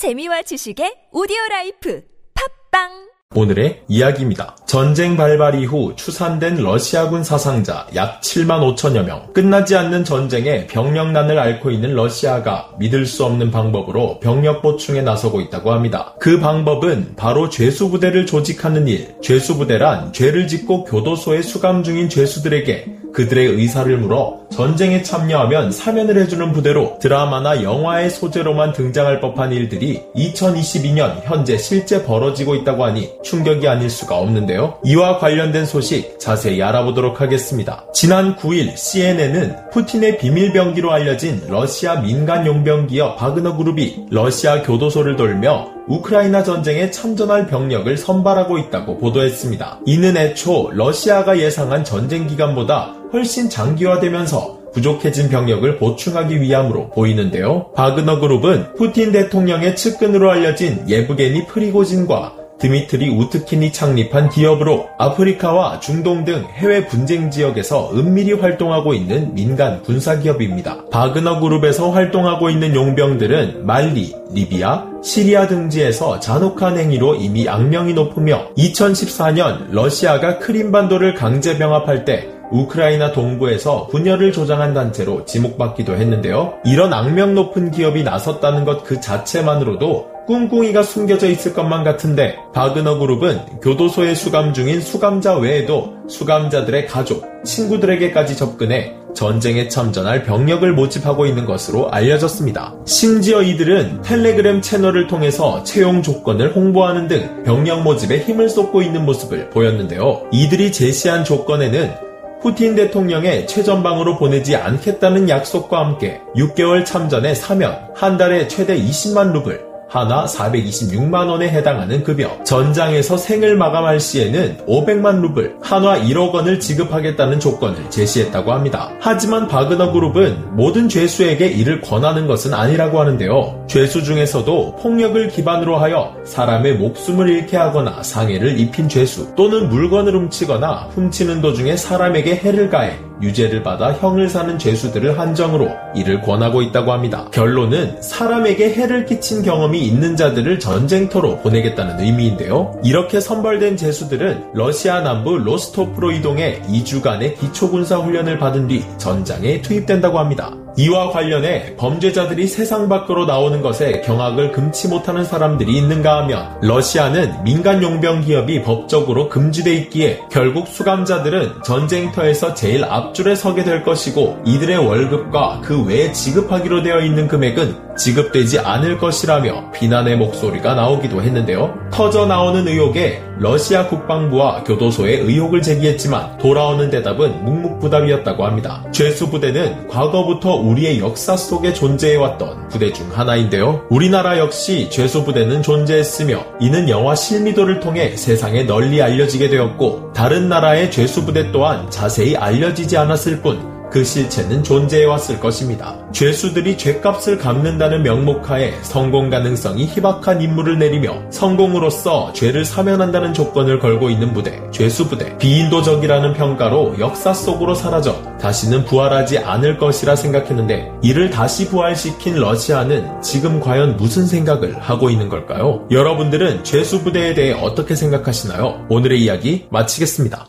재미와 지식의 오디오 라이프 팟빵 오늘의 이야기입니다. 전쟁 발발 이후 추산된 러시아군 사상자 약 7만 5천여 명. 끝나지 않는 전쟁에 병력난을 앓고 있는 러시아가 믿을 수 없는 방법으로 병력 보충에 나서고 있다고 합니다. 그 방법은 바로 죄수부대를 조직하는 일. 죄수부대란 죄를 짓고 교도소에 수감 중인 죄수들에게 그들의 의사를 물어 전쟁에 참여하면 사면을 해주는 부대로 드라마나 영화의 소재로만 등장할 법한 일들이 2022년 현재 실제 벌어지고 있다고 하니 충격이 아닐 수가 없는데요. 이와 관련된 소식 자세히 알아보도록 하겠습니다. 지난 9일 CNN은 푸틴의 비밀병기로 알려진 러시아 민간 용병 기업 바그너 그룹이 러시아 교도소를 돌며 우크라이나 전쟁에 참전할 병력을 선발하고 있다고 보도했습니다. 이는 애초 러시아가 예상한 전쟁 기간보다 훨씬 장기화되면서 부족해진 병력을 보충하기 위함으로 보이는데요. 바그너 그룹은 푸틴 대통령의 측근으로 알려진 예브게니 프리고진과 드미트리 우트킨이 창립한 기업으로 아프리카와 중동 등 해외 분쟁 지역에서 은밀히 활동하고 있는 민간 군사 기업입니다. 바그너 그룹에서 활동하고 있는 용병들은 말리, 리비아, 시리아 등지에서 잔혹한 행위로 이미 악명이 높으며 2014년 러시아가 크림반도를 강제 병합할 때 우크라이나 동부에서 분열을 조장한 단체로 지목받기도 했는데요. 이런 악명 높은 기업이 나섰다는 것 그 자체만으로도 꿍꿍이가 숨겨져 있을 것만 같은데 바그너 그룹은 교도소에 수감 중인 수감자 외에도 수감자들의 가족, 친구들에게까지 접근해 전쟁에 참전할 병력을 모집하고 있는 것으로 알려졌습니다. 심지어 이들은 텔레그램 채널을 통해서 채용 조건을 홍보하는 등 병력 모집에 힘을 쏟고 있는 모습을 보였는데요. 이들이 제시한 조건에는 푸틴 대통령의 최전방으로 보내지 않겠다는 약속과 함께 6개월 참전에 사면 한 달에 최대 20만 루블, 하나 426만 원에 해당하는 급여, 전장에서 생을 마감할 시에는 500만 루블, 한화 1억 원을 지급하겠다는 조건을 제시했다고 합니다. 하지만 바그너 그룹은 모든 죄수에게 이를 권하는 것은 아니라고 하는데요. 죄수 중에서도 폭력을 기반으로 하여 사람의 목숨을 잃게 하거나 상해를 입힌 죄수 또는 물건을 훔치거나 훔치는 도중에 사람에게 해를 가해 유죄를 받아 형을 사는 죄수들을 한정으로 이를 권하고 있다고 합니다. 결론은 사람에게 해를 끼친 경험이 있는 자들을 전쟁터로 보내겠다는 의미인데요. 이렇게 선발된 죄수들은 러시아 남부 로스토프로 이동해 2주간의 기초군사 훈련을 받은 뒤 전장에 투입된다고 합니다. 이와 관련해 범죄자들이 세상 밖으로 나오는 것에 경악을 금치 못하는 사람들이 있는가 하면 러시아는 민간 용병 기업이 법적으로 금지돼 있기에 결국 수감자들은 전쟁터에서 제일 앞줄에 서게 될 것이고 이들의 월급과 그 외에 지급하기로 되어 있는 금액은 지급되지 않을 것이라며 비난의 목소리가 나오기도 했는데요. 터져 나오는 의혹에 러시아 국방부와 교도소에 의혹을 제기했지만 돌아오는 대답은 묵묵부답이었다고 합니다. 죄수 부대는 과거부터 우리의 역사 속에 존재해왔던 부대 중 하나인데요. 우리나라 역시 죄수 부대는 존재했으며 이는 영화 실미도를 통해 세상에 널리 알려지게 되었고 다른 나라의 죄수 부대 또한 자세히 알려지지 않았을 뿐 그 실체는 존재해왔을 것입니다. 죄수들이 죄값을 갚는다는 명목하에 성공 가능성이 희박한 임무를 내리며 성공으로써 죄를 사면한다는 조건을 걸고 있는 부대, 죄수부대, 비인도적이라는 평가로 역사 속으로 사라져 다시는 부활하지 않을 것이라 생각했는데 이를 다시 부활시킨 러시아는 지금 과연 무슨 생각을 하고 있는 걸까요? 여러분들은 죄수부대에 대해 어떻게 생각하시나요? 오늘의 이야기 마치겠습니다.